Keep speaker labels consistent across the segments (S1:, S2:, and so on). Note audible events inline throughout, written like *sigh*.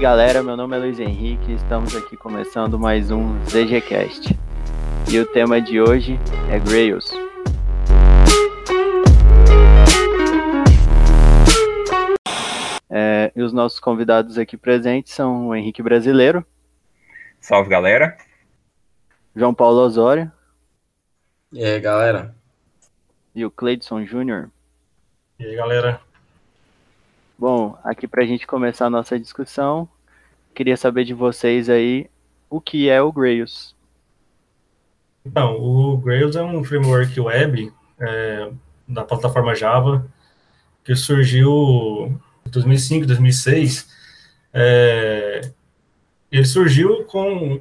S1: aí galera, meu nome é Luiz Henrique, estamos aqui começando mais um ZGCast. E o tema de hoje é Grails. É, e os nossos convidados aqui presentes são o Henrique Brasileiro.
S2: Salve galera.
S1: João Paulo Osório.
S3: E aí galera.
S1: E o Cleidson Júnior.
S4: E aí galera.
S1: Bom, aqui para a gente começar a nossa discussão, queria saber de vocês aí o que é o Grails.
S4: Então, o Grails é um framework web é, da plataforma Java que surgiu em 2005, 2006. É, ele surgiu com,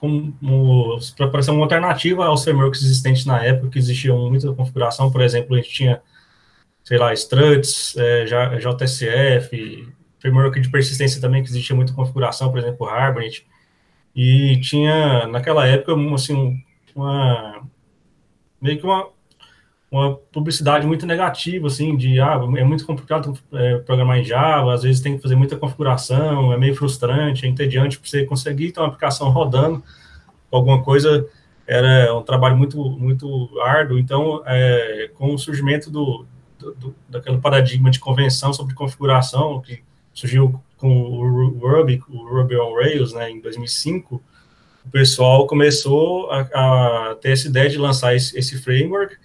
S4: com para ser uma alternativa aos frameworks existentes na época, que existiam muita configuração, por exemplo, a gente tinha sei lá, struts, é, JSF, framework de persistência também, que existia muita configuração, por exemplo, Hibernate, e tinha, naquela época, assim, uma, meio que uma, uma publicidade muito negativa, assim, de, ah, é muito complicado é, programar em Java, às vezes tem que fazer muita configuração, é meio frustrante, é entediante para você conseguir ter uma aplicação rodando, alguma coisa, era um trabalho muito, muito árduo, então, é, com o surgimento do, do, daquele paradigma de convenção sobre configuração que surgiu com o Ruby, o Ruby on Rails, né, em 2005, o pessoal começou a, a ter essa ideia de lançar esse, esse, framework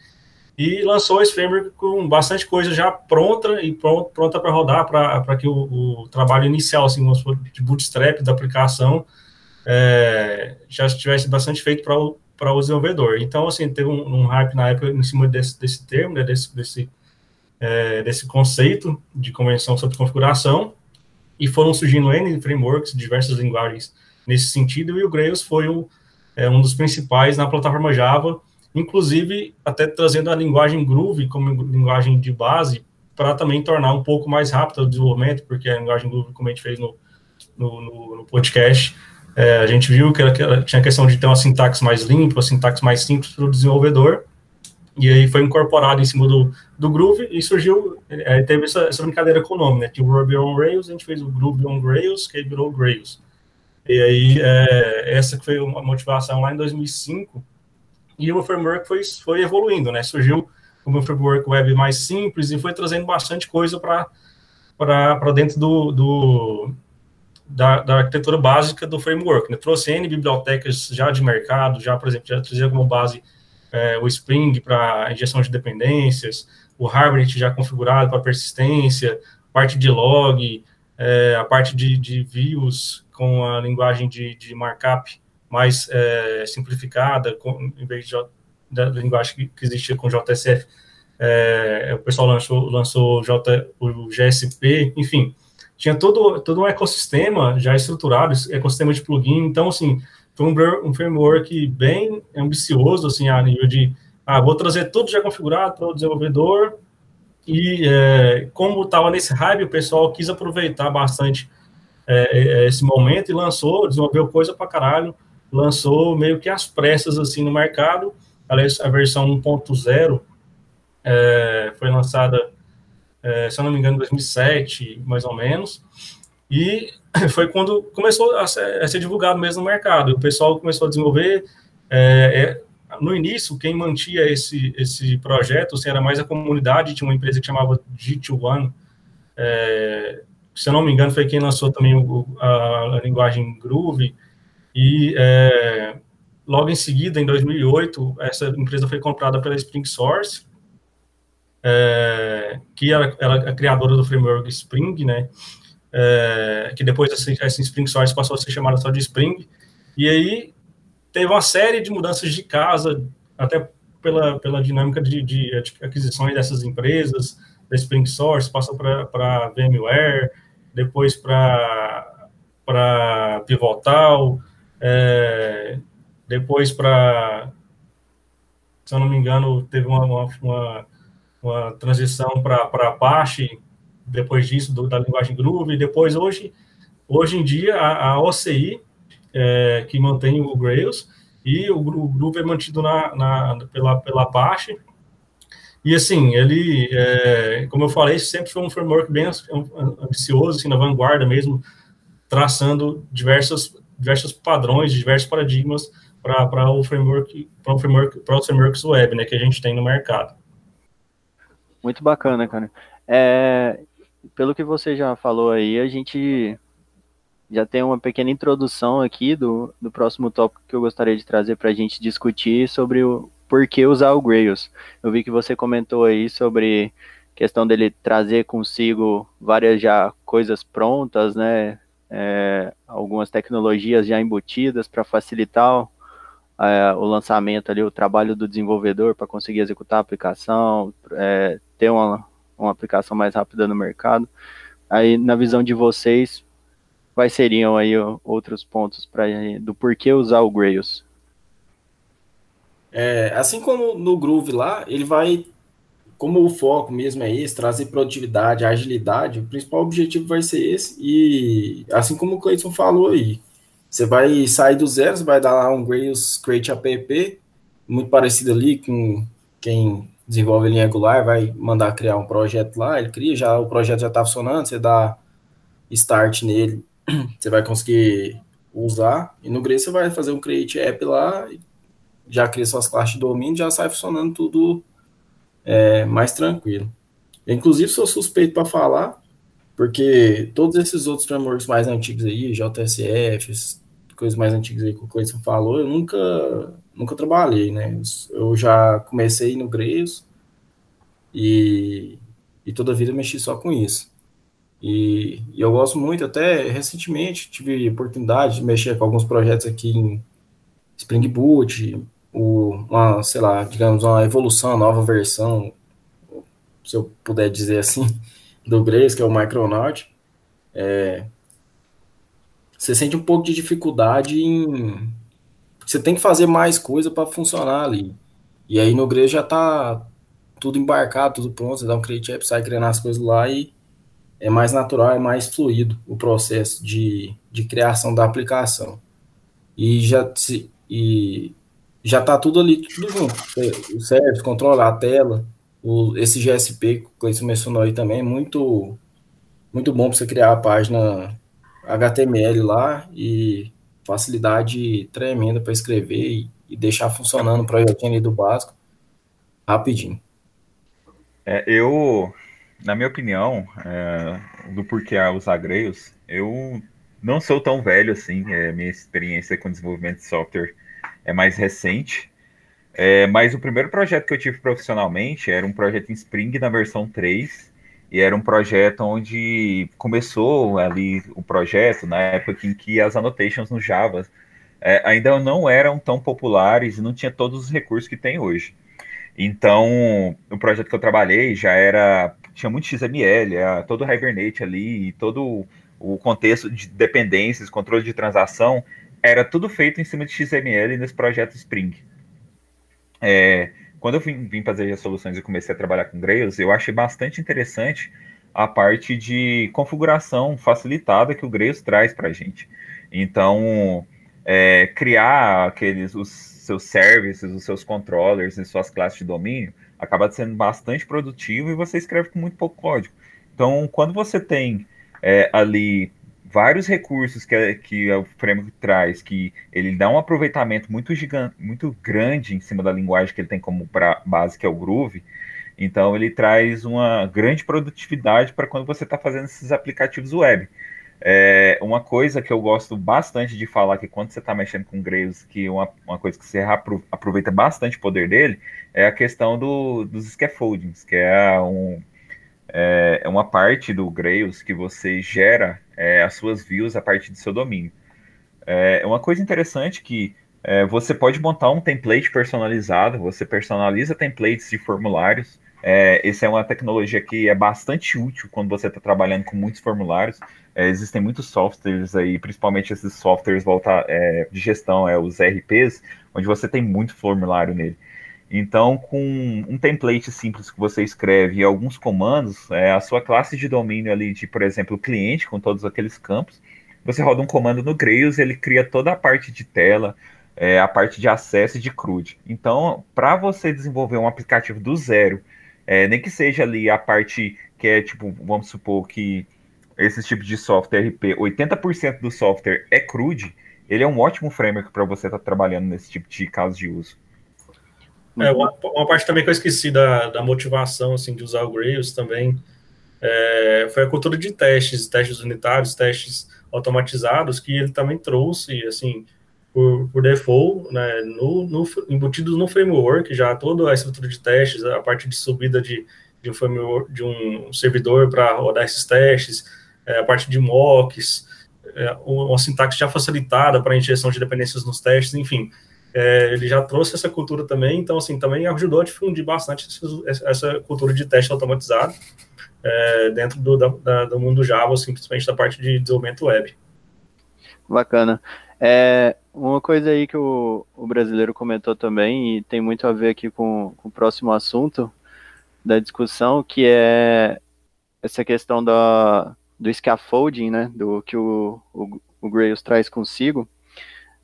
S4: e lançou esse framework com bastante coisa já pronta e pronta, pronta para rodar, para que o, o, trabalho inicial, assim, de bootstrap da aplicação, é, já estivesse bastante feito para o, para o desenvolvedor. Então, assim, teve um, um hype na época em cima desse, desse termo, né, desse, desse é, desse conceito de convenção sobre configuração, e foram surgindo N frameworks, diversas linguagens nesse sentido, e o Grails foi o, é, um dos principais na plataforma Java, inclusive até trazendo a linguagem Groove como linguagem de base, para também tornar um pouco mais rápido o desenvolvimento, porque a linguagem Groove, como a gente fez no, no, no, no podcast, é, a gente viu que ela, que ela tinha a questão de ter uma sintaxe mais limpa, uma sintaxe mais simples para o desenvolvedor, e aí foi incorporado em cima do, do Groove e surgiu, é, teve essa, essa, brincadeira com o nome, né? Tinha o Ruby on Rails, a gente fez o Groove on Rails, que aí virou Grails. E aí, é, essa que foi uma motivação lá em 2005. E o framework foi, foi evoluindo, né? Surgiu um framework web mais simples e foi trazendo bastante coisa para dentro do, do da, da, arquitetura básica do framework. Né? Trouxe N bibliotecas já de mercado, já, por exemplo, já trazia como base é, o Spring para injeção de dependências, o Hibernate já configurado para persistência, parte de log, é, a parte de, de, views com a linguagem de, de markup mais é, simplificada, com, em vez de, da linguagem que, que existia com JSF, é, o pessoal lançou, lançou J, o GSP, enfim, tinha todo, todo um ecossistema já estruturado, ecossistema de plugin, então, assim, um, um framework bem ambicioso, assim, a nível de, ah, vou trazer tudo já configurado para o desenvolvedor, e é, como estava nesse hype, o pessoal quis aproveitar bastante é, é, esse momento e lançou, desenvolveu coisa para caralho, lançou meio que as pressas, assim, no mercado, aliás, a versão 1.0 é, foi lançada, é, se eu não me engano, em 2007, mais ou menos, e *laughs* foi quando começou a ser, a ser, divulgado mesmo no mercado. O pessoal começou a desenvolver. É, é, no início, quem mantinha esse, esse projeto assim, era mais a comunidade. Tinha uma empresa que chamava G2One. É, se eu não me engano, foi quem lançou também o, a, a, linguagem Groove. E é, logo em seguida, em 2008, essa empresa foi comprada pela Spring Source, é, que era, era a criadora do framework Spring, né? É, que depois essa Spring Source passou a ser chamada só de Spring, e aí teve uma série de mudanças de casa, até pela, pela dinâmica de, de aquisições dessas empresas, da Spring Source, passou para VMware, depois para Pivotal, é, depois para, se eu não me engano, teve uma, uma, uma transição para Apache, depois disso, do, da linguagem Groove, depois, hoje, hoje em dia, a, a OCI, é, que mantém o Grails, e o, o Groove é mantido na, na, pela, pela Apache, e assim, ele, é, como eu falei, sempre foi um framework bem ambicioso, assim, na vanguarda mesmo, traçando diversos, diversos padrões, diversos paradigmas para o framework, para o framework, para os frameworks web, né, que a gente tem no mercado.
S1: Muito bacana, cara. É, pelo que você já falou aí, a gente já tem uma pequena introdução aqui do, do próximo tópico que eu gostaria de trazer para a gente discutir sobre o por que usar o Grails. Eu vi que você comentou aí sobre questão dele trazer consigo várias já coisas prontas, né? É, algumas tecnologias já embutidas para facilitar é, o lançamento ali, o trabalho do desenvolvedor para conseguir executar a aplicação, é, ter uma, uma aplicação mais rápida no mercado. Aí, na visão de vocês, quais seriam aí outros pontos para do porquê usar o Grails?
S3: É, assim como no Groove lá, ele vai, como o foco mesmo é esse, trazer produtividade, agilidade, o principal objetivo vai ser esse, e assim como o Cleiton falou aí, você vai sair do zero, você vai dar lá um Grails Create App, muito parecido ali com quem desenvolve linha regular, vai mandar criar um projeto lá, ele cria, já o projeto já está funcionando, você dá start nele, *clears throat* você vai conseguir usar, e no Grails você vai fazer um Create App lá, já cria suas classes de domínio, já sai funcionando tudo é, mais tranquilo. Inclusive, sou suspeito para falar, porque todos esses outros frameworks mais antigos aí, JSF, coisas mais antigas aí que o Cleiton falou, eu nunca, nunca trabalhei, né? Eu já comecei no Grails e, e toda a vida mexi só com isso. E, e, eu gosto muito, até recentemente tive oportunidade de mexer com alguns projetos aqui em Spring Boot, uma, sei lá, digamos, uma evolução, nova versão, se eu puder dizer assim, *laughs* do Grace, que é o Micronaut, é, você sente um pouco de dificuldade em. Você tem que fazer mais coisa para funcionar ali. E aí no Grace já tá tudo embarcado, tudo pronto, você dá um create app, sai criando as coisas lá e é mais natural, é mais fluido o processo de, de criação da aplicação. E já, se, e já tá tudo ali, tudo junto. O service, controla a tela, o, esse GSP que o Cleiton mencionou aí também, é muito, muito bom para você criar a página HTML lá e facilidade tremenda para escrever e, e, deixar funcionando o projetinho ali do básico rapidinho.
S2: É, eu, na minha opinião, é, do porquê usar Grails, eu não sou tão velho assim, é, minha experiência com desenvolvimento de software é mais recente, é, mas o primeiro projeto que eu tive profissionalmente era um projeto em Spring na versão 3, e era um projeto onde começou ali o projeto na época em que as annotations no Java é, ainda não eram tão populares e não tinha todos os recursos que tem hoje. Então, o projeto que eu trabalhei já era tinha muito XML, todo o Hibernate ali todo o contexto de dependências, controle de transação, era tudo feito em cima de XML nesse projeto Spring. É, quando eu vim, vim, fazer as soluções e comecei a trabalhar com Grails, eu achei bastante interessante a parte de configuração facilitada que o Grails traz para a gente. Então, é, criar aqueles os seus services, os seus controllers e suas classes de domínio acaba sendo bastante produtivo e você escreve com muito pouco código. Então, quando você tem é, ali vários recursos que, que o framework traz, que ele dá um aproveitamento muito gigante, muito grande em cima da linguagem que ele tem como pra, base, que é o Groove. Então ele traz uma grande produtividade para quando você está fazendo esses aplicativos web. É, uma coisa que eu gosto bastante de falar que quando você está mexendo com Grails, que uma, uma coisa que você aproveita bastante o poder dele, é a questão do, dos scaffoldings, que é um, é, é uma parte do Grails que você gera é, as suas views a partir do seu domínio. É uma coisa interessante que é, você pode montar um template personalizado, você personaliza templates de formulários. É, essa é uma tecnologia que é bastante útil quando você está trabalhando com muitos formulários. É, existem muitos softwares aí, principalmente esses softwares volta, é, de gestão, é, os RPs, onde você tem muito formulário nele. Então, com um template simples que você escreve e alguns comandos, é, a sua classe de domínio ali de, por exemplo, cliente, com todos aqueles campos, você roda um comando no Grails, ele cria toda a parte de tela, é, a parte de acesso e de CRUD. Então, para você desenvolver um aplicativo do zero, é, nem que seja ali a parte que é tipo, vamos supor que esse tipo de software RP, 80% do software é CRUD, ele é um ótimo framework para você estar tá trabalhando nesse tipo de caso de uso.
S4: É, uma, uma, parte também que eu esqueci da, da motivação assim, de usar o Grails também é, foi a cultura de testes, testes unitários, testes automatizados, que ele também trouxe, assim, por, por default, né, no, no, embutidos no framework, já toda a estrutura de testes, a parte de subida de, de um, framework, de um servidor para rodar esses testes, é, a parte de mocks, é, uma sintaxe já facilitada para injeção de dependências nos testes, enfim, é, ele já trouxe essa cultura também, então, assim, também ajudou a difundir bastante essa, cultura de teste automatizado é, dentro do, da, do mundo Java, assim, principalmente da parte de desenvolvimento web.
S1: Bacana. É, uma coisa aí que o, o, brasileiro comentou também, e tem muito a ver aqui com, com o próximo assunto da discussão, que é essa questão da, do scaffolding, né, do que o, o, o Grails traz consigo.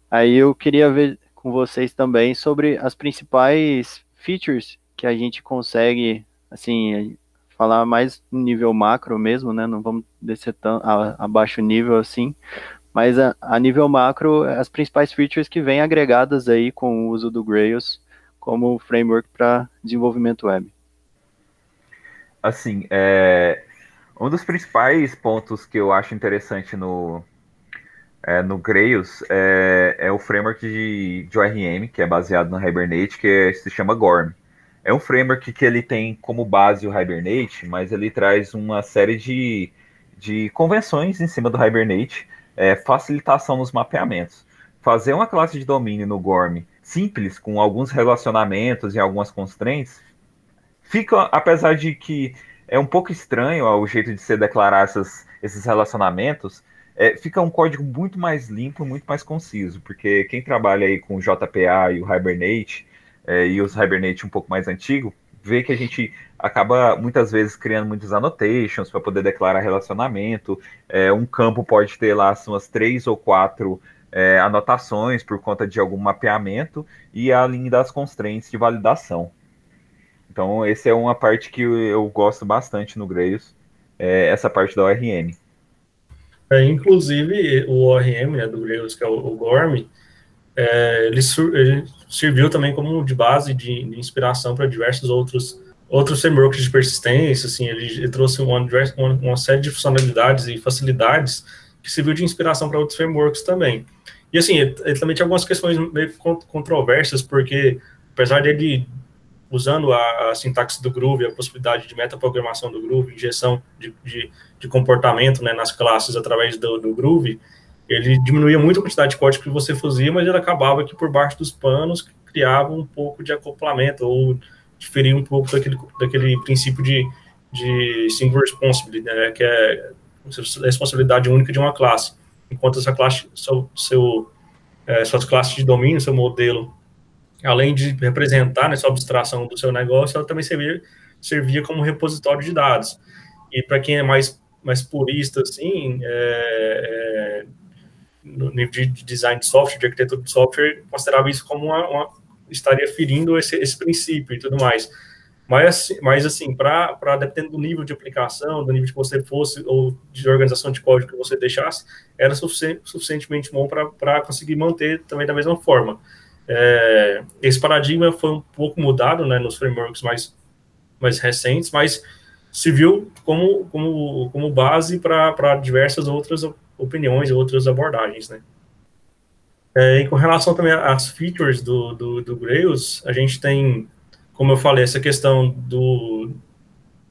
S1: Aí eu queria ver com vocês também sobre as principais features que a gente consegue, assim, falar mais no nível macro mesmo, né, não vamos descer tão a, a baixo nível assim, mas a, a, nível macro, as principais features que vêm agregadas aí com o uso do Grails como framework para desenvolvimento web.
S2: Assim, é, um dos principais pontos que eu acho interessante no, é, no Grails é, é, o framework de, de ORM, que é baseado no Hibernate, que é, se chama Gorm. É um framework que ele tem como base o Hibernate, mas ele traz uma série de, de convenções em cima do Hibernate, é, facilitação nos mapeamentos. Fazer uma classe de domínio no Gorm simples, com alguns relacionamentos e algumas constraints, fica, apesar de que é um pouco estranho o jeito de se declarar essas, esses relacionamentos, é, fica um código muito mais limpo, muito mais conciso, porque quem trabalha aí com o JPA e o Hibernate, é, e os Hibernate um pouco mais antigo, vê que a gente acaba muitas vezes criando muitos annotations para poder declarar relacionamento. É, um campo pode ter lá umas três ou quatro é, anotações por conta de algum mapeamento e além das constraints de validação. Então, essa é uma parte que eu gosto bastante no Grails, é essa parte da ORM.
S4: É, inclusive, o ORM né, do Grails, que é o, o GORM, é, ele, ele, serviu também como de base de, de inspiração para diversos outros outros frameworks de persistência, assim, ele, ele trouxe uma, uma, uma, série de funcionalidades e facilidades que serviu de inspiração para outros frameworks também. E assim, ele, ele, também tinha algumas questões meio controversas, porque apesar dele usando a, a, sintaxe do Groove, a possibilidade de metaprogramação do Groove, injeção de, de, de comportamento né, nas classes através do, do, Groove, ele diminuía muito a quantidade de código que você fazia, mas ele acabava que por baixo dos panos criava um pouco de acoplamento ou diferia um pouco daquele, daquele princípio de, de single responsibility, né, que é a responsabilidade única de uma classe. Enquanto essa classe, seu, seu é, suas classes de domínio, seu modelo além de representar nessa né, abstração do seu negócio, ela também servia, servia como repositório de dados. E para quem é mais, mais purista, assim, é, é, no nível de design de software, de arquitetura de software, considerava isso como uma, uma estaria ferindo esse, esse princípio e tudo mais. Mas, assim, mas assim, para dependendo do nível de aplicação, do nível que você fosse, ou de organização de código que você deixasse, era sufici suficientemente bom para conseguir manter também da mesma forma. É, esse paradigma foi um pouco mudado né, nos frameworks mais, mais recentes, mas se viu como, como, como base para diversas outras opiniões e outras abordagens. Né. É, e com relação também às features do, do, do Grails, a gente tem, como eu falei, essa questão do,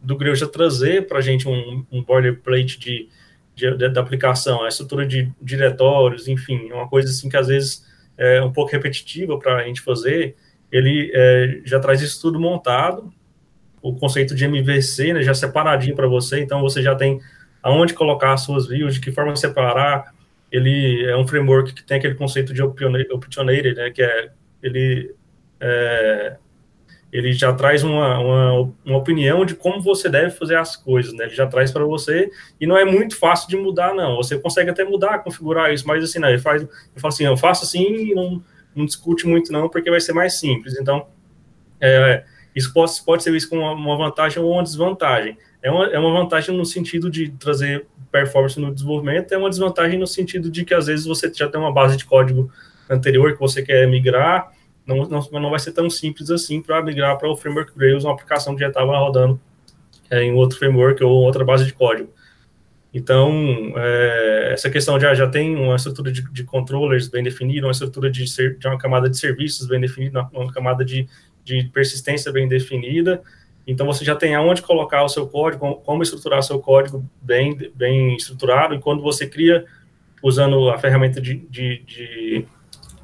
S4: do Grails já trazer para a gente um, um boilerplate de, de, da aplicação, a estrutura de diretórios, enfim, uma coisa assim que às vezes é, um pouco repetitiva para a gente fazer, ele é, já traz isso tudo montado, o conceito de MVC, né, já separadinho para você, então você já tem aonde colocar as suas views, de que forma separar, ele é um framework que tem aquele conceito de opinionated, né, que é, ele é, ele já traz uma, uma, uma, opinião de como você deve fazer as coisas, né? Ele já traz para você e não é muito fácil de mudar, não. Você consegue até mudar, configurar isso, mas assim, não, ele faz, ele fala assim, eu faço assim não, não discute muito não, porque vai ser mais simples. Então, é, isso pode, pode ser visto como uma vantagem ou uma desvantagem. é uma, é uma vantagem no sentido de trazer performance no desenvolvimento, é uma desvantagem no sentido de que às vezes você já tem uma base de código anterior que você quer migrar, não, não, não vai ser tão simples assim para migrar para o framework Rails, uma aplicação que já estava rodando é, em outro framework ou outra base de código. Então, é, essa questão já, já tem uma estrutura de, de controllers bem definida, uma estrutura de, ser, de uma camada de serviços bem definida, uma, uma camada de, de persistência bem definida. Então, você já tem aonde colocar o seu código, como estruturar seu código bem, bem estruturado. E quando você cria, usando a ferramenta de, de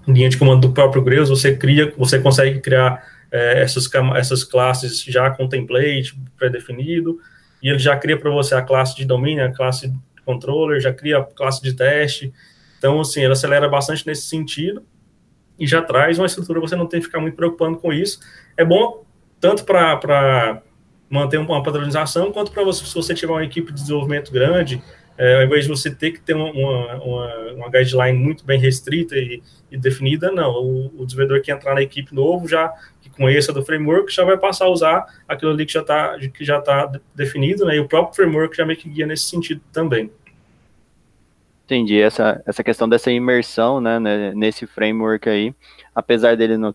S4: linha de comando do próprio Grails, você cria, você consegue criar é, essas, essas classes já com template pré-definido e ele já cria para você a classe de domínio, a classe de controller, já cria a classe de teste. Então, assim, ele acelera bastante nesse sentido e já traz uma estrutura, você não tem que ficar muito preocupando com isso. É bom tanto para manter uma padronização, quanto para você, se você tiver uma equipe de desenvolvimento grande, é, ao invés de você ter que ter uma, uma, uma guideline muito bem restrita e, e definida, não. O, o, desenvolvedor que entrar na equipe novo, já que conheça do framework, já vai passar a usar aquilo ali que já está que já tá definido, né? E o próprio framework já meio que guia nesse sentido também.
S1: Entendi. Essa, essa questão dessa imersão, né, né nesse framework aí, apesar dele, não,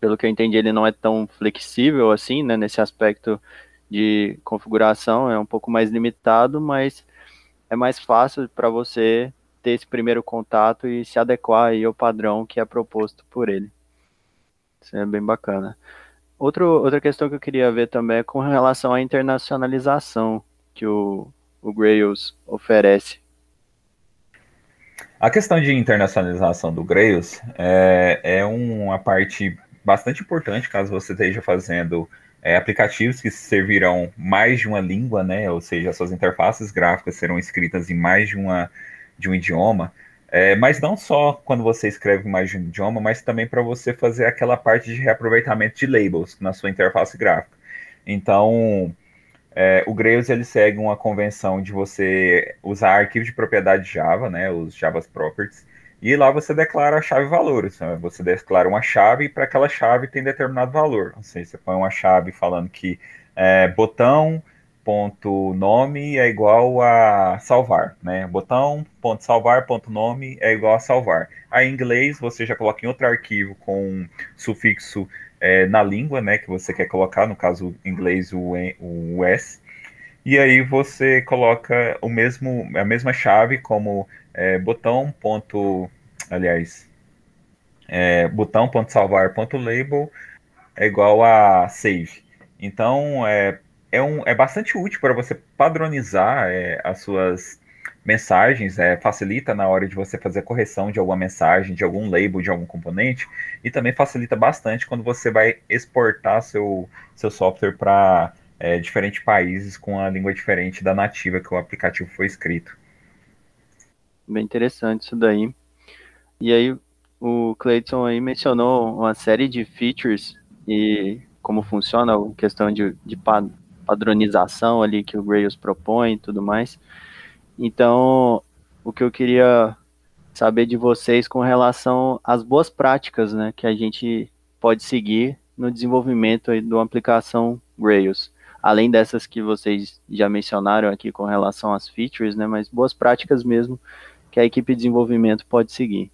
S1: pelo que eu entendi, ele não é tão flexível assim, né, nesse aspecto de configuração, é um pouco mais limitado, mas é mais fácil para você ter esse primeiro contato e se adequar aí ao padrão que é proposto por ele. Isso é bem bacana. Outro, outra questão que eu queria ver também é com relação à internacionalização que o, o Grails oferece.
S2: A questão de internacionalização do Grails é, é uma parte bastante importante caso você esteja fazendo é, aplicativos que servirão mais de uma língua, né? Ou seja, suas interfaces gráficas serão escritas em mais de, uma, de um idioma. É, mas não só quando você escreve mais de um idioma, mas também para você fazer aquela parte de reaproveitamento de labels na sua interface gráfica. Então, é, o Grails ele segue uma convenção de você usar arquivos de propriedade Java, né, os Java Properties, e lá você declara a chave valores. Né? Você declara uma chave e para aquela chave tem determinado valor. Seja, você põe uma chave falando que é, botão ponto nome é igual a salvar, né? Botão ponto salvar ponto nome é igual a salvar. Aí em inglês você já coloca em outro arquivo com sufixo é, na língua, né? Que você quer colocar, no caso em inglês o, o S. E aí você coloca o mesmo a mesma chave como é, botão ponto, aliás, é, botão ponto salvar ponto label é igual a save. Então é, é, um, é bastante útil para você padronizar é, as suas mensagens, é, facilita na hora de você fazer a correção de alguma mensagem, de algum label, de algum componente, e também facilita bastante quando você vai exportar seu, seu software para é, diferentes países com a língua diferente da nativa que o aplicativo foi escrito.
S1: Bem interessante isso daí. E aí o Clayton aí mencionou uma série de features e como funciona a questão de, de padronização ali que o Grails propõe e tudo mais. Então, o que eu queria saber de vocês com relação às boas práticas, né, que a gente pode seguir no desenvolvimento aí de uma aplicação Grails além dessas que vocês já mencionaram aqui com relação às features, né, mas boas práticas mesmo que a equipe de desenvolvimento pode seguir.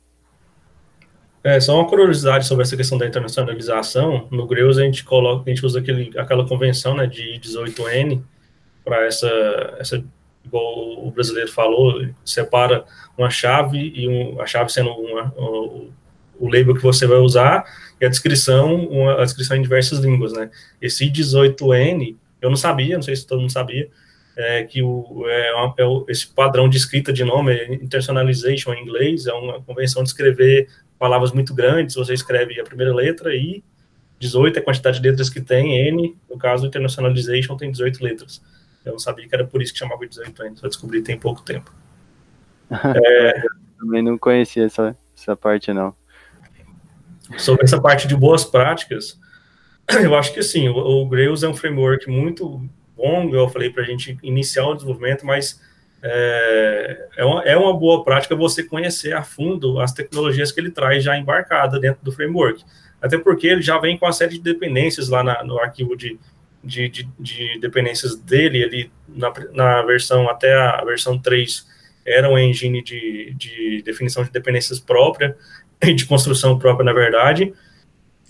S4: É, só uma curiosidade sobre essa questão da internacionalização. No Greus a gente coloca, a gente usa aquele, aquela convenção, né, de 18N para essa, essa, igual o brasileiro falou, separa uma chave e um, a chave sendo uma, o, o label que você vai usar e a descrição, uma, a descrição em diversas línguas, né? Esse 18N, eu não sabia, não sei se todo mundo sabia, é, que o, é, uma, é o, esse padrão de escrita de nome, é internationalization em inglês, é uma convenção de escrever palavras muito grandes, você escreve a primeira letra e 18 é a quantidade de letras que tem, N, no caso, internationalization tem 18 letras. Eu não sabia que era por isso que chamava 18 N, só descobri tem pouco tempo. *laughs*
S1: é, Também não conhecia essa, essa parte, não.
S4: Sobre essa parte de boas práticas, *clears throat* eu acho que sim, o, o Grails é um framework muito eu falei, para a gente iniciar o desenvolvimento, mas é, é, uma, é uma boa prática você conhecer a fundo as tecnologias que ele traz já embarcada dentro do framework. Até porque ele já vem com uma série de dependências lá na, no arquivo de, de, de, de dependências dele, ele, na, na versão, até a versão 3, era um engine de, de definição de dependências própria, *laughs* de construção própria, na verdade,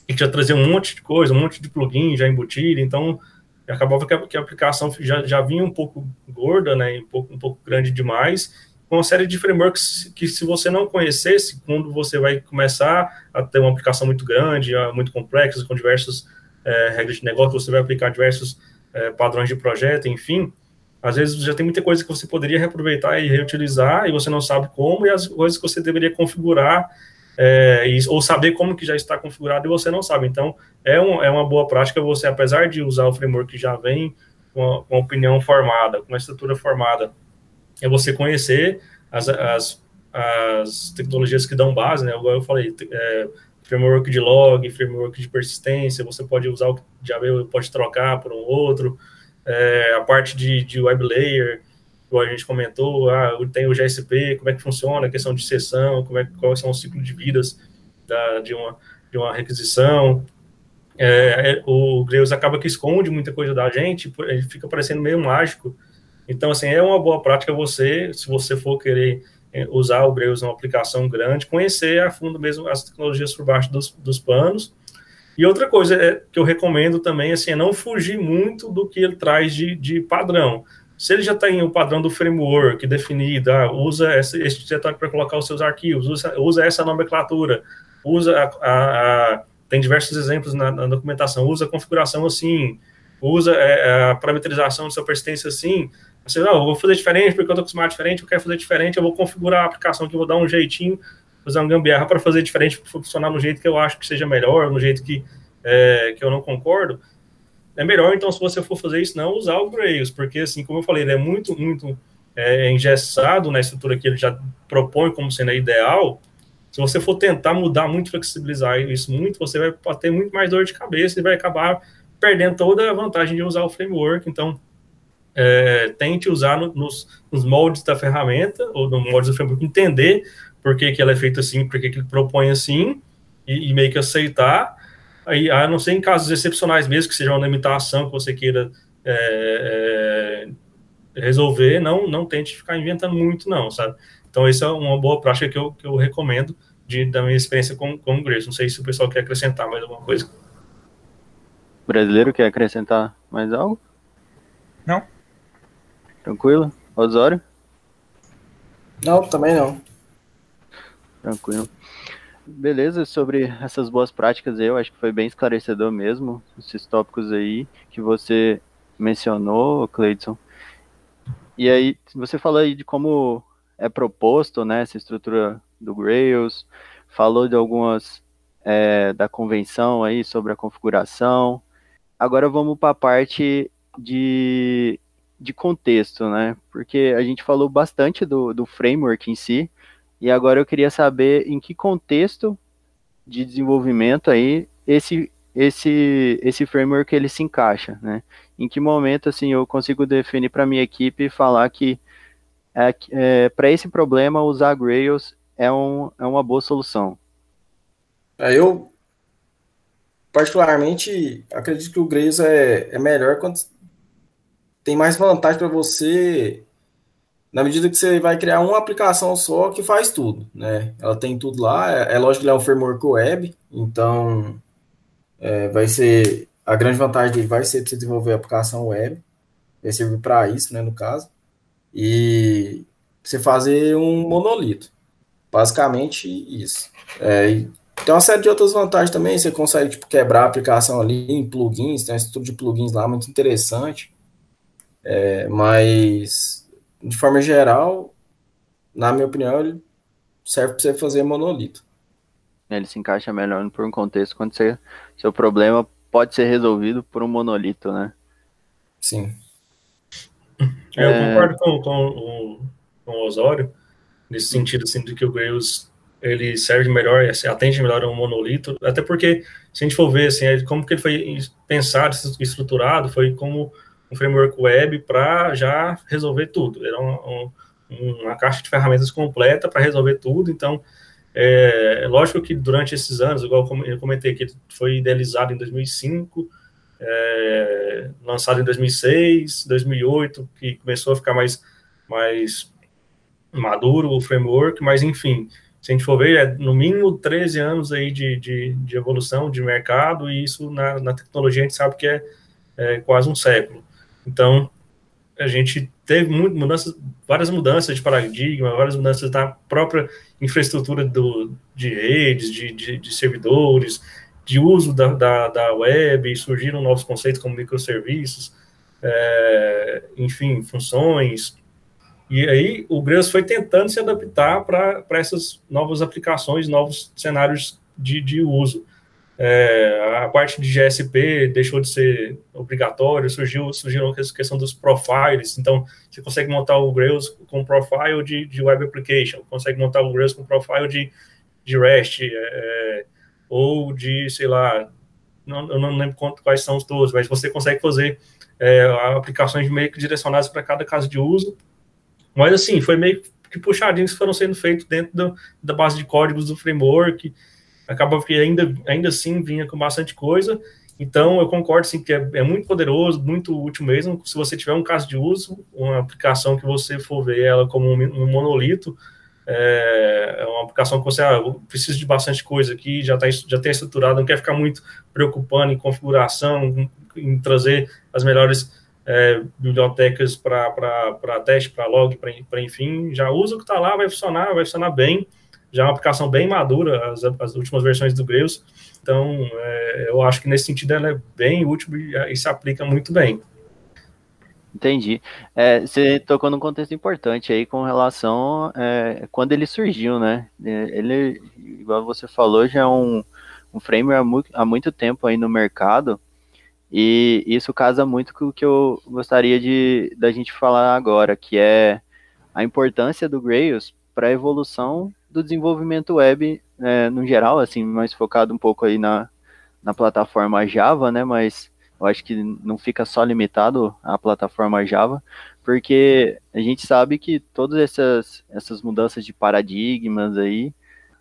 S4: e que já trazia um monte de coisa, um monte de plugin já embutido, então acabava que a, que a aplicação já, já vinha um pouco gorda, né, um pouco, um pouco grande demais, com uma série de frameworks que se você não conhecesse, quando você vai começar a ter uma aplicação muito grande, muito complexa, com diversas é, regras de negócio, você vai aplicar diversos é, padrões de projeto, enfim, às vezes já tem muita coisa que você poderia reaproveitar e reutilizar e você não sabe como, e as coisas que você deveria configurar é, e, ou saber como que já está configurado e você não sabe. Então, é, um, é uma boa prática você, apesar de usar o framework que já vem com a, opinião formada, com a estrutura formada, é você conhecer as, as, as tecnologias que dão base, né? Eu falei, é, framework de log, framework de persistência, você pode usar o que já veio, pode trocar por um outro, é, a parte de, de web layer, como a gente comentou, ah, tem o GSP, como é que funciona a questão de sessão, como é, quais são os ciclos de vidas da, de, uma, de uma requisição. É, é, o Grails acaba que esconde muita coisa da gente, ele fica parecendo meio mágico. Então, assim, é uma boa prática você, se você for querer é, usar o Grails numa aplicação grande, conhecer a fundo mesmo as tecnologias por baixo dos, dos panos, e outra coisa é, que eu recomendo também assim, é não fugir muito do que ele traz de, de padrão. Se ele já tem o padrão do framework definido, ah, usa esse, esse diretório para colocar os seus arquivos, usa, usa essa nomenclatura, usa a, a, a tem diversos exemplos na, na, documentação, usa a configuração assim, usa é, a parametrização de sua persistência assim. Você, não, eu vou fazer diferente porque eu estou acostumado diferente, eu quero fazer diferente, eu vou configurar a aplicação que eu vou dar um jeitinho usar um gambiarra para fazer diferente, funcionar no jeito que eu acho que seja melhor, no jeito que, é, que eu não concordo, é melhor, então, se você for fazer isso, não usar o Grails, porque, assim, como eu falei, ele é muito, muito é, engessado na estrutura que ele já propõe como sendo a ideal, se você for tentar mudar muito, flexibilizar isso muito, você vai ter muito mais dor de cabeça e vai acabar perdendo toda a vantagem de usar o framework, então, é, tente usar no, nos, nos moldes da ferramenta, ou no moldes do framework, entender por que, que ela é feita assim, por que, que ele propõe assim, e, e, meio que aceitar. Aí, a não ser em casos excepcionais mesmo, que seja uma limitação que você queira é, é, resolver, não, não tente ficar inventando muito, não, sabe? Então, essa é uma boa prática que eu, que eu recomendo de, da minha experiência com, com o Grace. Não sei se o pessoal quer acrescentar mais alguma coisa.
S1: O brasileiro quer acrescentar mais algo?
S2: Não.
S1: Tranquilo? Osório?
S3: Não, também não.
S1: Tranquilo. Beleza, sobre essas boas práticas aí, eu acho que foi bem esclarecedor mesmo, esses tópicos aí que você mencionou, Cleidson. E aí, você falou aí de como é proposto, né, essa estrutura do Grails, falou de algumas é, da convenção aí sobre a configuração. Agora vamos para a parte de, de contexto, né, porque a gente falou bastante do, do framework em si, e agora eu queria saber em que contexto de desenvolvimento aí esse esse esse framework ele se encaixa, né? Em que momento assim eu consigo definir para minha equipe e falar que é, é, para esse problema usar Grails é, um, é uma boa solução.
S3: É, eu particularmente acredito que o Grails é, é melhor quando tem mais vantagem para você na medida que você vai criar uma aplicação só que faz tudo, né? Ela tem tudo lá, é, é lógico que ele é um framework web, então é, vai ser a grande vantagem dele vai ser você desenvolver a aplicação web, vai servir para isso, né, no caso, e você fazer um monolito, basicamente isso. É, tem uma série de outras vantagens também, você consegue tipo, quebrar a aplicação ali em plugins, tem um estudo de plugins lá muito interessante, é, mas de forma geral, na minha opinião, ele serve para você fazer monolito.
S1: Ele se encaixa melhor por um contexto quando você, seu problema pode ser resolvido por um monolito, né?
S3: Sim.
S4: É, eu é... concordo com, com, com, o Osório, nesse sentido assim, de que o Grails ele serve melhor, assim, atende melhor a um monolito, até porque, se a gente for ver assim, como que ele foi pensado, estruturado, foi como um framework web para já resolver tudo. Era um, um, uma caixa de ferramentas completa para resolver tudo. Então, é, é, lógico que durante esses anos, igual eu comentei que foi idealizado em 2005, é, lançado em 2006, 2008, que começou a ficar mais, mais maduro o framework, mas enfim, se a gente for ver, é no mínimo 13 anos aí de, de, de evolução de mercado, e isso na, na, tecnologia a gente sabe que é, é, quase um século. Então, a gente teve muito, mudanças, várias mudanças de paradigma, várias mudanças da própria infraestrutura do, de redes, de, de, de servidores, de uso da, da, da, web, surgiram novos conceitos como microserviços, é, enfim, funções. E aí o Grails foi tentando se adaptar para essas novas aplicações, novos cenários de, de uso. É, a parte de GSP deixou de ser obrigatório, surgiu, surgiu a questão dos profiles, então você consegue montar o Grails com profile de, de web application, consegue montar o Grails com profile de, de REST, é, ou de, sei lá, não, eu não lembro quais são os todos, mas você consegue fazer é, aplicações meio que direcionadas para cada caso de uso. Mas assim, foi meio que puxadinhos que foram sendo feitos dentro do, da base de códigos do framework. Acaba que ainda, ainda assim vinha com bastante coisa. Então, eu concordo sim que é, é, muito poderoso, muito útil mesmo. Se você tiver um caso de uso, uma aplicação que você for ver ela como um, um monolito, é, é, uma aplicação que você ah, precisa de bastante coisa aqui, já está já tem estruturado, não quer ficar muito preocupando em configuração, em, em trazer as melhores é, bibliotecas para teste, para log, para enfim, já usa o que está lá, vai funcionar, vai funcionar bem. Já é uma aplicação bem madura, as, as últimas versões do Grails. Então, é, eu acho que nesse sentido ela é bem útil e, e se aplica muito bem.
S1: Entendi. É, você tocou num contexto importante aí com relação é, quando ele surgiu, né? É, ele, igual você falou, já é um, um framework há muito, há muito tempo aí no mercado e isso casa muito com o que eu gostaria de da gente falar agora, que é a importância do Grails para a evolução do desenvolvimento web é, no geral, assim, mais focado um pouco aí na, na plataforma Java, né? Mas eu acho que não fica só limitado à plataforma Java, porque a gente sabe que todas essas, essas mudanças de paradigmas aí,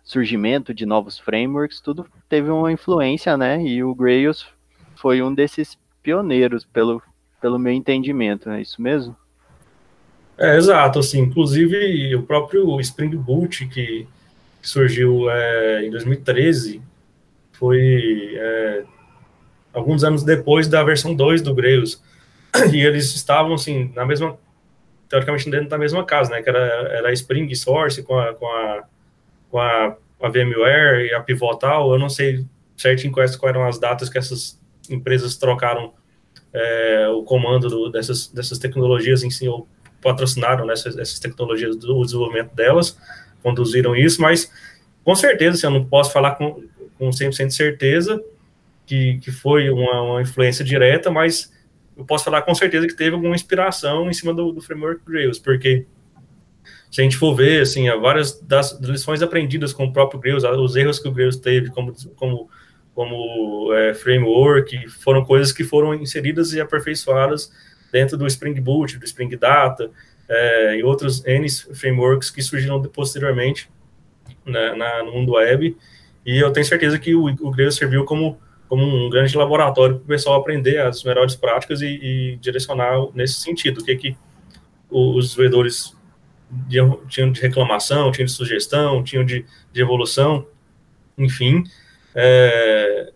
S1: surgimento de novos frameworks, tudo teve uma influência, né? E o Grails foi um desses pioneiros, pelo, pelo meu entendimento, é isso mesmo?
S4: É, exato, assim, inclusive o próprio Spring Boot que, surgiu é, em 2013 foi é, alguns anos depois da versão 2 do Grails. *clears throat* E eles estavam, assim, na mesma, teoricamente dentro da mesma casa, né, que era, era Spring Source com a, com a, com a, a VMware e a Pivotal, eu não sei certinho quais, quais eram as datas que essas empresas trocaram é, o comando do, dessas, dessas tecnologias em si, ou patrocinaram nessas, essas tecnologias do desenvolvimento delas, conduziram isso, mas com certeza, assim, eu não posso falar com, com 100% de certeza, que, que foi uma, uma, influência direta, mas eu posso falar com certeza que teve alguma inspiração em cima do, do framework Grails, porque se a gente for ver, assim, várias das lições aprendidas com o próprio Grails, os erros que o Grails teve como, como, como é, framework, foram coisas que foram inseridas e aperfeiçoadas dentro do Spring Boot, do Spring Data, é, e outros N frameworks que surgiram posteriormente né, na, no mundo web, e eu tenho certeza que o, o Grails serviu como como um grande laboratório para o pessoal aprender as melhores práticas e, e direcionar nesse sentido, o que, que os desenvolvedores tinham de reclamação, tinham de sugestão, tinham de, de evolução, enfim, é,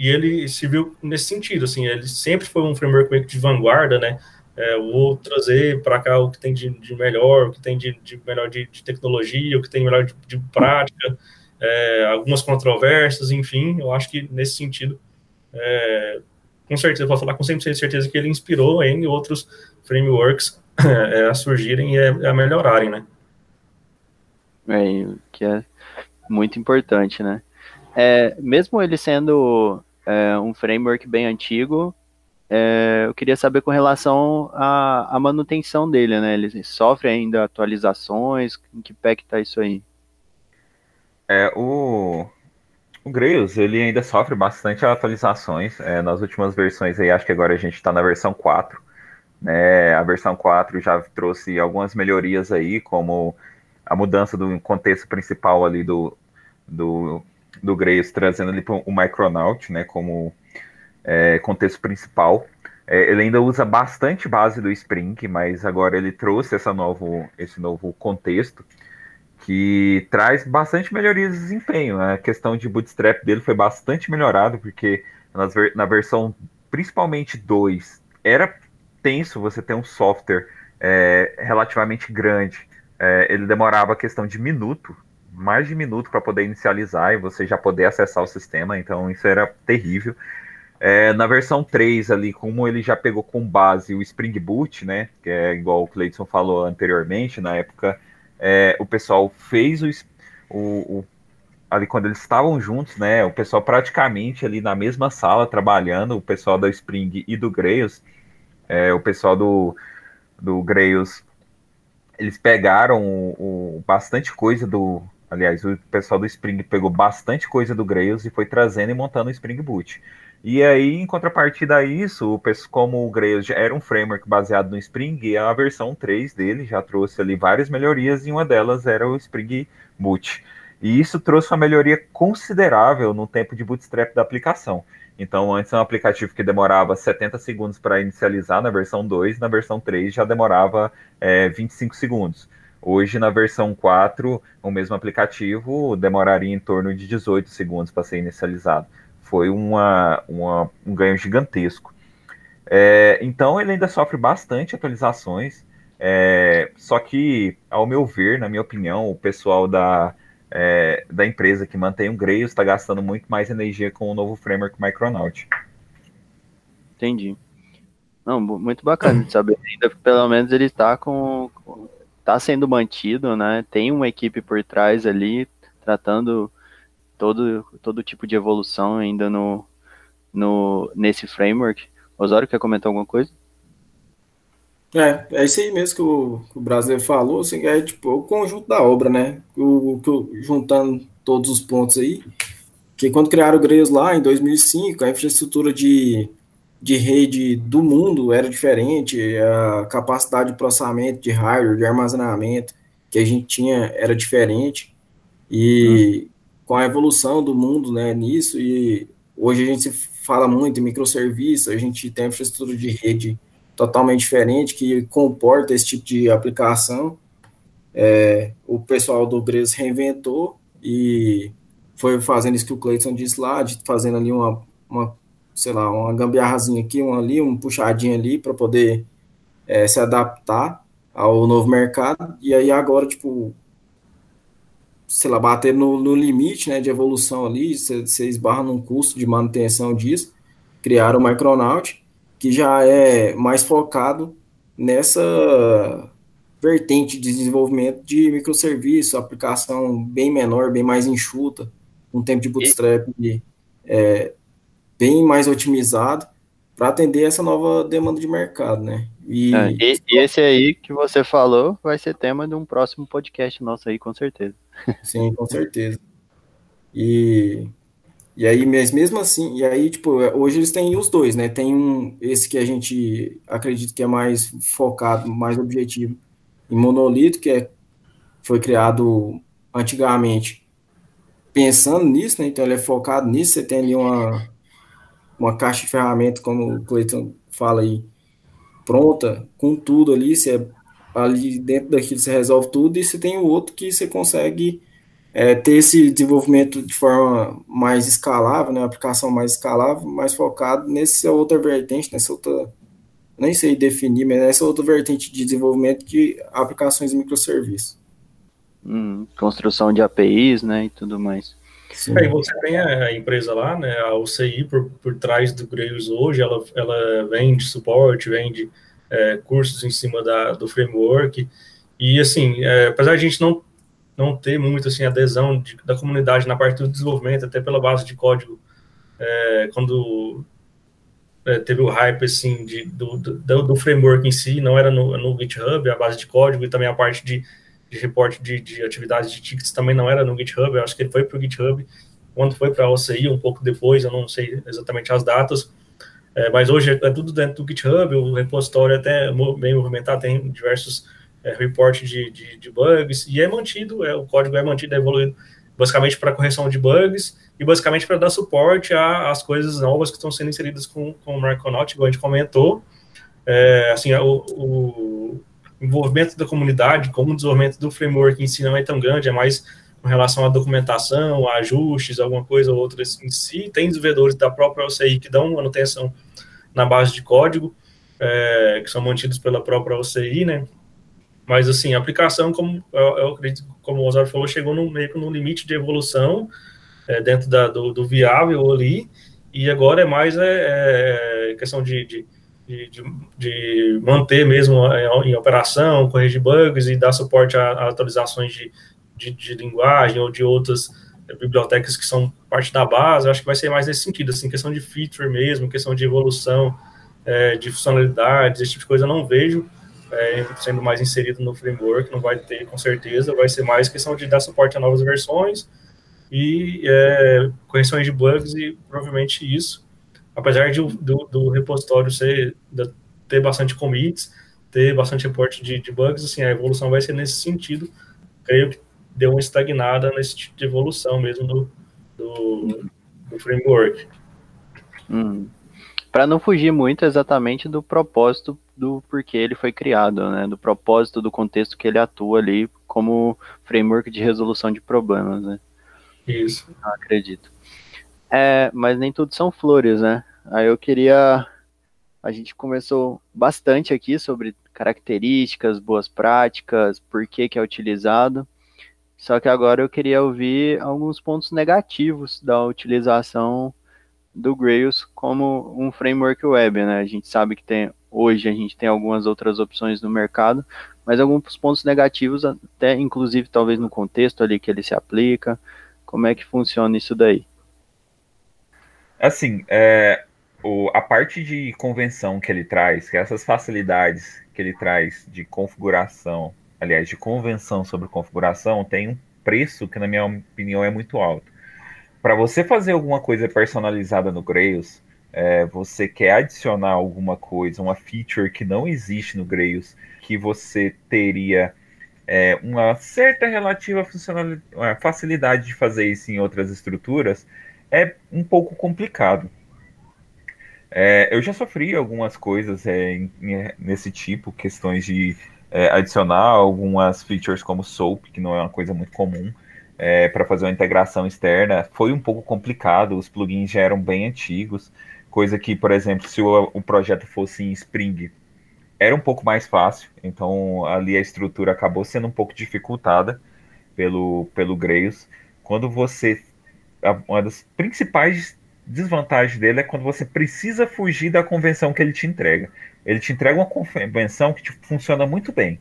S4: e ele se viu nesse sentido, assim, ele sempre foi um framework meio que de vanguarda, né, é, vou trazer para cá o que tem de, de, melhor, o que tem de, de melhor de, de, tecnologia, o que tem melhor de, de prática, é, algumas controvérsias, enfim, eu acho que nesse sentido, é, com certeza, posso falar com 100% de certeza que ele inspirou em outros frameworks é, a surgirem e a melhorarem, né?
S1: É, que é muito importante, né? É, mesmo ele sendo é, um framework bem antigo, é, eu queria saber com relação à, à, manutenção dele, né? Ele sofre ainda atualizações? Em que pé que tá isso aí?
S2: É, o, o Grails, ele ainda sofre bastante atualizações. É, nas últimas versões aí, acho que agora a gente está na versão 4. Né? A versão 4 já trouxe algumas melhorias aí, como a mudança do contexto principal ali do, do, do Grails, trazendo ali o Micronaut, né, como é, contexto principal. É, ele ainda usa bastante base do Spring, mas agora ele trouxe essa novo, esse novo contexto que traz bastante melhorias de desempenho. A questão de bootstrap dele foi bastante melhorado, porque nas, na versão principalmente 2 era tenso você ter um software é, relativamente grande. É, ele demorava a questão de minuto, mais de minuto para poder inicializar e você já poder acessar o sistema, então isso era terrível. É, na versão 3 ali, como ele já pegou com base o Spring Boot, né, que é igual o Cleiton falou anteriormente, na época é, o pessoal fez o, o, o, ali quando eles estavam juntos, né? O pessoal praticamente ali na mesma sala trabalhando, o pessoal da Spring e do Grails, é, o pessoal do, do Grails, eles pegaram o, o, bastante coisa do. Aliás, o pessoal do Spring pegou bastante coisa do Grails e foi trazendo e montando o Spring Boot. E aí, em contrapartida a isso, como o Grails era um framework baseado no Spring, a versão 3 dele já trouxe ali várias melhorias e uma delas era o Spring Boot. E isso trouxe uma melhoria considerável no tempo de bootstrap da aplicação. Então, antes um aplicativo que demorava 70 segundos para inicializar na versão 2, na versão 3 já demorava é, 25 segundos. Hoje, na versão 4, o mesmo aplicativo demoraria em torno de 18 segundos para ser inicializado foi uma, uma, um ganho gigantesco. É, então ele ainda sofre bastante atualizações, é, só que, ao meu ver, na minha opinião, o pessoal da, é, da empresa que mantém o Grails está gastando muito mais energia com o novo framework Micronaut.
S1: Entendi. Não, muito bacana de saber. Ainda, pelo menos ele está com, tá sendo mantido, né? Tem uma equipe por trás ali tratando todo, todo tipo de evolução ainda no, no, nesse framework. Osório, quer comentar alguma coisa?
S3: É, é isso aí mesmo que o, que o brasileiro falou, assim, é tipo o conjunto da obra, né? O, o, juntando todos os pontos aí, que quando criaram o Grails lá em 2005, a infraestrutura de, de rede do mundo era diferente, a capacidade de processamento de hardware, de armazenamento que a gente tinha era diferente, e hum com a evolução do mundo né, nisso, e hoje a gente fala muito em microserviços, a gente tem infraestrutura de rede totalmente diferente que comporta esse tipo de aplicação. É, o pessoal do Grails reinventou e foi fazendo isso que o Cleiton disse lá, de fazendo ali uma, uma sei lá, uma gambiarrazinha aqui, uma ali, um puxadinho ali para poder é, se adaptar ao novo mercado. E aí agora, tipo, sei lá, bater no, no limite né, de evolução ali, você esbarra num custo de manutenção disso, criaram o Micronaut, que já é mais focado nessa vertente de desenvolvimento de microserviço, aplicação bem menor, bem mais enxuta, um tempo de bootstrap é, bem mais otimizado para atender essa nova demanda de mercado, né?
S1: E... É, e, e esse aí que você falou vai ser tema de um próximo podcast nosso aí, com certeza.
S3: Sim, com certeza. E, e aí, mas mesmo assim, e aí, tipo, hoje eles têm os dois, né? Tem um, esse que a gente acredita que é mais focado, mais objetivo em monolito, que é, foi criado antigamente pensando nisso, né? Então ele é focado nisso, você tem ali uma, uma caixa de ferramentas, como o Cleiton fala aí, pronta, com tudo ali, você ali dentro daquilo você resolve tudo, e você tem o outro que você consegue é, ter esse desenvolvimento de forma mais escalável, né, aplicação mais escalável, mais focado nessa outra vertente, nessa outra, nem sei definir, mas nessa outra vertente de desenvolvimento de aplicações e microserviços.
S1: Hum, construção de APIs, né, e tudo mais.
S4: Sim. Aí você tem a empresa lá, né, a UCI por, por trás do Grails hoje, ela, ela vende suporte, vende é, cursos em cima da, do framework. E, assim, é, apesar de a gente não, não ter muito, assim, adesão de, da comunidade na parte do desenvolvimento, até pela base de código, é, quando é, teve o hype, assim, de, do, do, do, framework em si, não era no, no GitHub, a base de código e também a parte de, de reporte de, de atividades de tickets também não era no GitHub, eu acho que ele foi para o GitHub, quando foi para a OCI, um pouco depois, eu não sei exatamente as datas, é, mas hoje é tudo dentro do GitHub, o repositório é até bem movimentado, tem diversos é, reportes de, de, de, bugs, e é mantido, é, o código é mantido, é evoluído basicamente para correção de bugs e basicamente para dar suporte às coisas novas que estão sendo inseridas com, com o Micronaut, igual a gente comentou. É, assim, o, envolvimento da comunidade, como o desenvolvimento do framework em si não é tão grande, é mais com relação à documentação, a ajustes, alguma coisa ou outra em si. Tem desenvolvedores da própria OCI que dão manutenção na base de código, é, que são mantidos pela própria OCI, né? Mas, assim, a aplicação, como eu, eu acredito, como o Osório falou, chegou no, meio que no limite de evolução é, dentro da, do, do, viável ali, e agora é mais é, é questão de, de, de, de, manter mesmo em operação, corrigir bugs e dar suporte a, a atualizações de, de, de, linguagem ou de outras bibliotecas que são parte da base, acho que vai ser mais nesse sentido, assim, questão de feature mesmo, questão de evolução, é, de funcionalidades, esse tipo de coisa eu não vejo, é, sendo mais inserido no framework, não vai ter com certeza, vai ser mais questão de dar suporte a novas versões e é, correções de bugs e provavelmente isso, apesar de, do, do repositório ser, de, ter bastante commits, ter bastante reporte de, de, bugs, assim, a evolução vai ser nesse sentido, creio que deu uma estagnada nesse tipo de evolução mesmo do, do, do framework.
S1: Hum. Para não fugir muito exatamente do propósito do porquê ele foi criado, né? Do propósito, do contexto que ele atua ali como framework de resolução de problemas, né?
S4: Isso.
S1: Não acredito. É, mas nem tudo são flores, né? Aí eu queria. A gente começou bastante aqui sobre características, boas práticas, por que, que é utilizado. Só que agora eu queria ouvir alguns pontos negativos da utilização do Grails como um framework web, né? A gente sabe que tem hoje a gente tem algumas outras opções no mercado, mas alguns pontos negativos, até inclusive talvez no contexto ali que ele se aplica. Como é que funciona isso daí?
S2: Assim, é, o, a parte de convenção que ele traz, que é essas facilidades que ele traz de configuração, aliás, de convenção sobre configuração, tem um preço que, na minha opinião, é muito alto. Para você fazer alguma coisa personalizada no Grails, é, você quer adicionar alguma coisa, uma feature que não existe no Grails, que você teria é, uma certa relativa facilidade de fazer isso em outras estruturas, é um pouco complicado. É, eu já sofri algumas coisas é, em, nesse tipo, questões de é, adicionar algumas features como SOAP, que não é uma coisa muito comum, é, para fazer uma integração externa. Foi um pouco complicado, os plugins já eram bem antigos. Coisa que, por exemplo, se o, o projeto fosse em Spring, era um pouco mais fácil. Então, ali a estrutura acabou sendo um pouco dificultada pelo, pelo Grails. Quando você. Uma das principais desvantagens dele é quando você precisa fugir da convenção que ele te entrega. Ele te entrega uma convenção que funciona muito bem.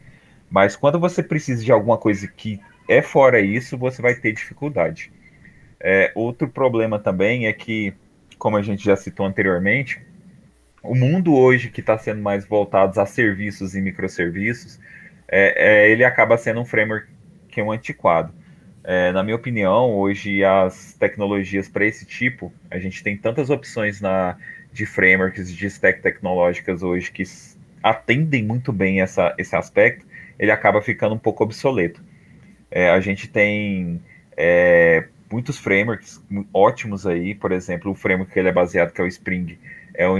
S2: Mas quando você precisa de alguma coisa que é fora isso, você vai ter dificuldade. É, outro problema também é que como a gente já citou anteriormente, o mundo hoje que está sendo mais voltado a serviços e microserviços, é, é, ele acaba sendo um framework que é um antiquado. É, na minha opinião, hoje as tecnologias para esse tipo, a gente tem tantas opções na, de frameworks, de stack tecnológicas hoje que atendem muito bem essa, esse aspecto, ele acaba ficando um pouco obsoleto. É, a gente tem é, muitos frameworks ótimos aí, por exemplo, o framework que ele é baseado, que é o Spring, é um,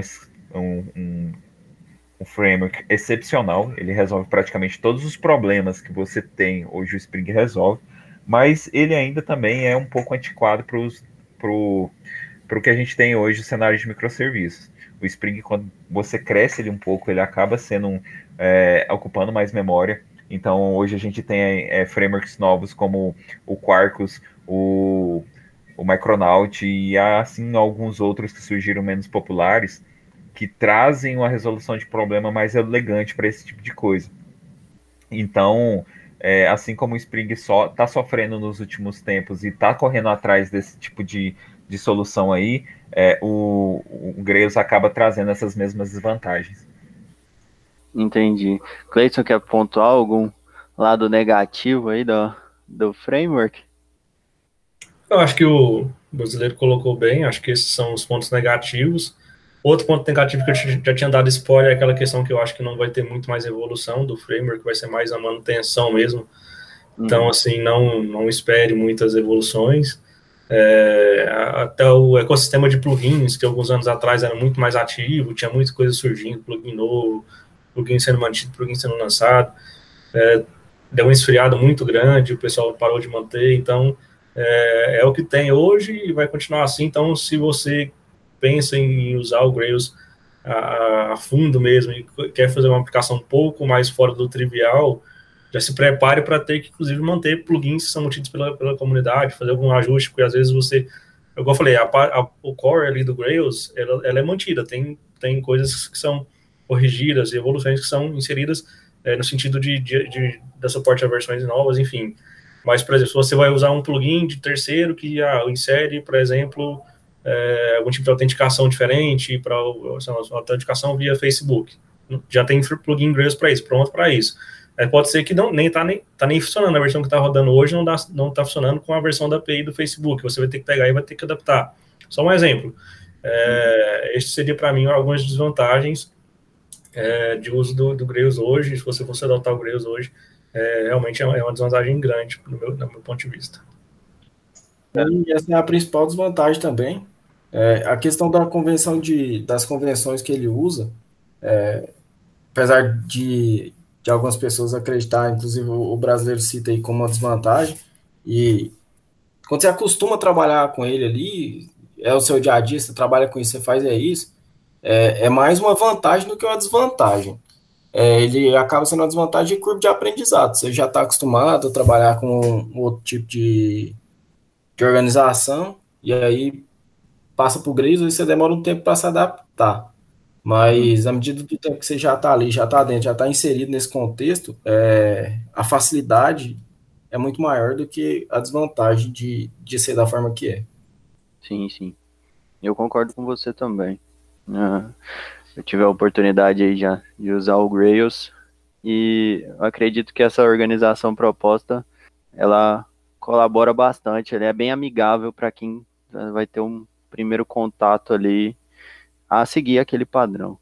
S2: um, um, framework excepcional, ele resolve praticamente todos os problemas que você tem hoje o Spring resolve, mas ele ainda também é um pouco antiquado para o que a gente tem hoje, o cenário de microserviços. O Spring, quando você cresce ele um pouco, ele acaba sendo é, ocupando mais memória, então hoje a gente tem é, frameworks novos como o Quarkus, o, o Micronaut e assim alguns outros que surgiram menos populares que trazem uma resolução de problema mais elegante para esse tipo de coisa. Então, é, assim como o Spring só está sofrendo nos últimos tempos e está correndo atrás desse tipo de, de solução aí, é, o, o Grails acaba trazendo essas mesmas desvantagens.
S1: Entendi. Cleiton quer pontuar algum lado negativo aí do, do framework?
S4: Eu acho que o brasileiro colocou bem, acho que esses são os pontos negativos. Outro ponto negativo que eu já tinha dado spoiler é aquela questão que eu acho que não vai ter muito mais evolução do framework, vai ser mais a manutenção mesmo Então, uhum. assim, não, não espere muitas evoluções. É, até o ecossistema de plugins, que alguns anos atrás era muito mais ativo, tinha muita coisa surgindo, plugin novo, plugin sendo mantido, plugin sendo lançado. É, deu uma esfriada muito grande, o pessoal parou de manter, então é, é, o que tem hoje e vai continuar assim. Então, se você pensa em usar o Grails a, a fundo mesmo e quer fazer uma aplicação um pouco mais fora do trivial, já se prepare para ter que, inclusive, manter plugins que são mantidos pela, pela comunidade, fazer algum ajuste, porque às vezes você, como eu falei, a, a, o core ali do Grails, ela, ela, é mantida, tem, tem coisas que são corrigidas e evoluções que são inseridas é, no sentido de, de, de, de suporte a versões novas, enfim. Mas, por exemplo, se você vai usar um plugin de terceiro que ah, insere, por exemplo, é, algum tipo de autenticação diferente para autenticação via Facebook, já tem plugin Grails para isso, pronto para isso. É, pode ser que não, nem está nem, tá nem funcionando. A versão que está rodando hoje não está não tá funcionando com a versão da API do Facebook. Você vai ter que pegar e vai ter que adaptar. Só um exemplo. É, este seria para mim algumas desvantagens é, de uso do, do Grails hoje. Se você fosse adotar o Grails hoje, é, realmente é uma é desvantagem grande no meu, no meu ponto de vista.
S3: E essa é a principal desvantagem também. É, a questão da convenção de, das convenções que ele usa, é, apesar de de algumas pessoas acreditar, inclusive o brasileiro cita aí como uma desvantagem. E quando você acostuma a trabalhar com ele ali, é o seu dia a dia, você trabalha com isso, você faz é isso, é, é mais uma vantagem do que uma desvantagem. É, ele acaba sendo uma desvantagem de curva de aprendizado. Você já está acostumado a trabalhar com outro tipo de, de organização, e aí passa para o e você demora um tempo para se adaptar. Mas à medida do tempo que você já está ali, já está dentro, já está inserido nesse contexto, é, a facilidade é muito maior do que a desvantagem de, de ser da forma que é.
S1: Sim, sim. Eu concordo com você também. Uh, eu tive a oportunidade aí já de usar o Grails e acredito que essa organização proposta ela colabora bastante, ele é bem amigável para quem vai ter um primeiro contato ali a seguir aquele padrão.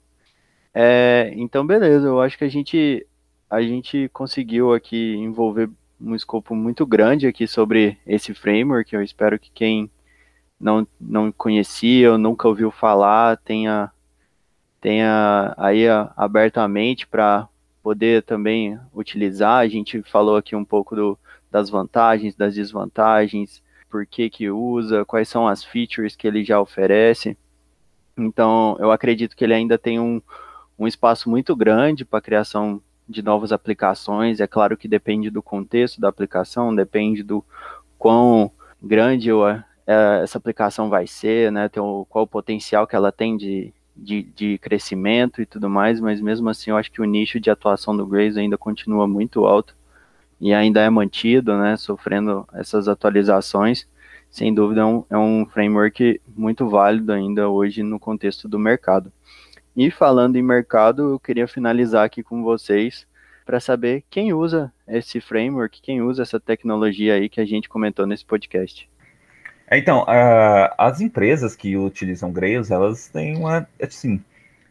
S1: É, então, beleza, eu acho que a gente, a gente conseguiu aqui envolver um escopo muito grande aqui sobre esse framework. Eu espero que quem não, não conhecia ou nunca ouviu falar tenha, tenha aí abertamente para poder também utilizar. A gente falou aqui um pouco do, das vantagens, das desvantagens, por que que usa, quais são as features que ele já oferece. Então, eu acredito que ele ainda tem um, um espaço muito grande para a criação de novas aplicações. É claro que depende do contexto da aplicação, depende do quão grande é, essa aplicação vai ser, né? Tem o, qual o potencial que ela tem de, de, de, crescimento e tudo mais, mas mesmo assim eu acho que o nicho de atuação do Grace ainda continua muito alto e ainda é mantido, né? Sofrendo essas atualizações sem dúvida é um, é um framework muito válido ainda hoje no contexto do mercado. E falando em mercado, eu queria finalizar aqui com vocês para saber quem usa esse framework, quem usa essa tecnologia aí que a gente comentou nesse podcast.
S2: É, então, uh, as empresas que utilizam Grails, elas têm uma, assim,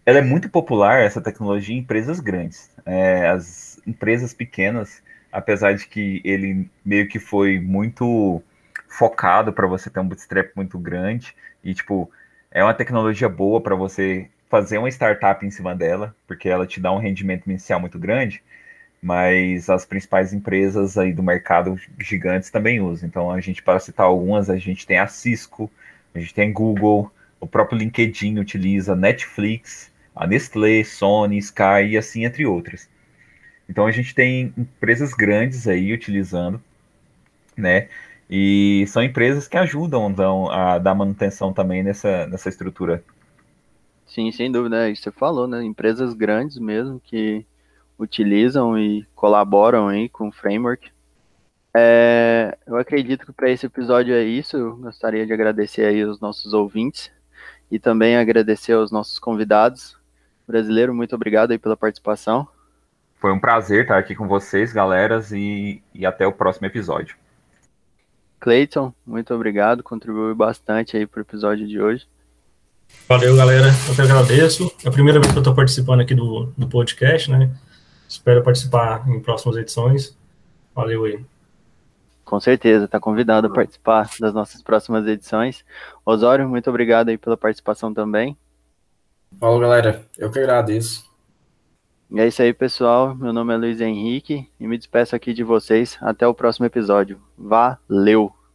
S2: ela é muito popular, essa tecnologia, em empresas grandes. É, as empresas pequenas, apesar de que ele meio que foi muito focado para você ter um bootstrap muito grande e tipo é uma tecnologia boa para você fazer uma startup em cima dela, porque ela te dá um rendimento inicial muito grande, mas as principais empresas aí do mercado gigantes também usam. Então a gente para citar algumas, a gente tem a Cisco, a gente tem Google, o próprio LinkedIn utiliza Netflix, a Nestlé, Sony, Sky e assim entre outras. Então a gente tem empresas grandes aí utilizando, né? E são empresas que ajudam dão, a dar manutenção também nessa, nessa estrutura.
S1: Sim, sem dúvida, é isso que você falou, né? Empresas grandes mesmo que utilizam e colaboram aí com o framework. É, eu acredito que para esse episódio é isso. Eu gostaria de agradecer aí os nossos ouvintes e também agradecer aos nossos convidados. Brasileiro, muito obrigado aí pela participação.
S2: Foi um prazer estar aqui com vocês, galeras, e, e até o próximo episódio.
S1: Cleiton, muito obrigado, contribuiu bastante aí para o episódio de hoje.
S4: Valeu, galera. Eu que agradeço. É a primeira vez que eu estou participando aqui do, do podcast, né? Espero participar em próximas edições. Valeu aí.
S1: Com certeza, está convidado a participar das nossas próximas edições. Osório, muito obrigado aí pela participação também.
S3: Falou, galera. Eu que agradeço.
S1: E é isso aí, pessoal. Meu nome é Luiz Henrique e me despeço aqui de vocês. Até o próximo episódio. Valeu!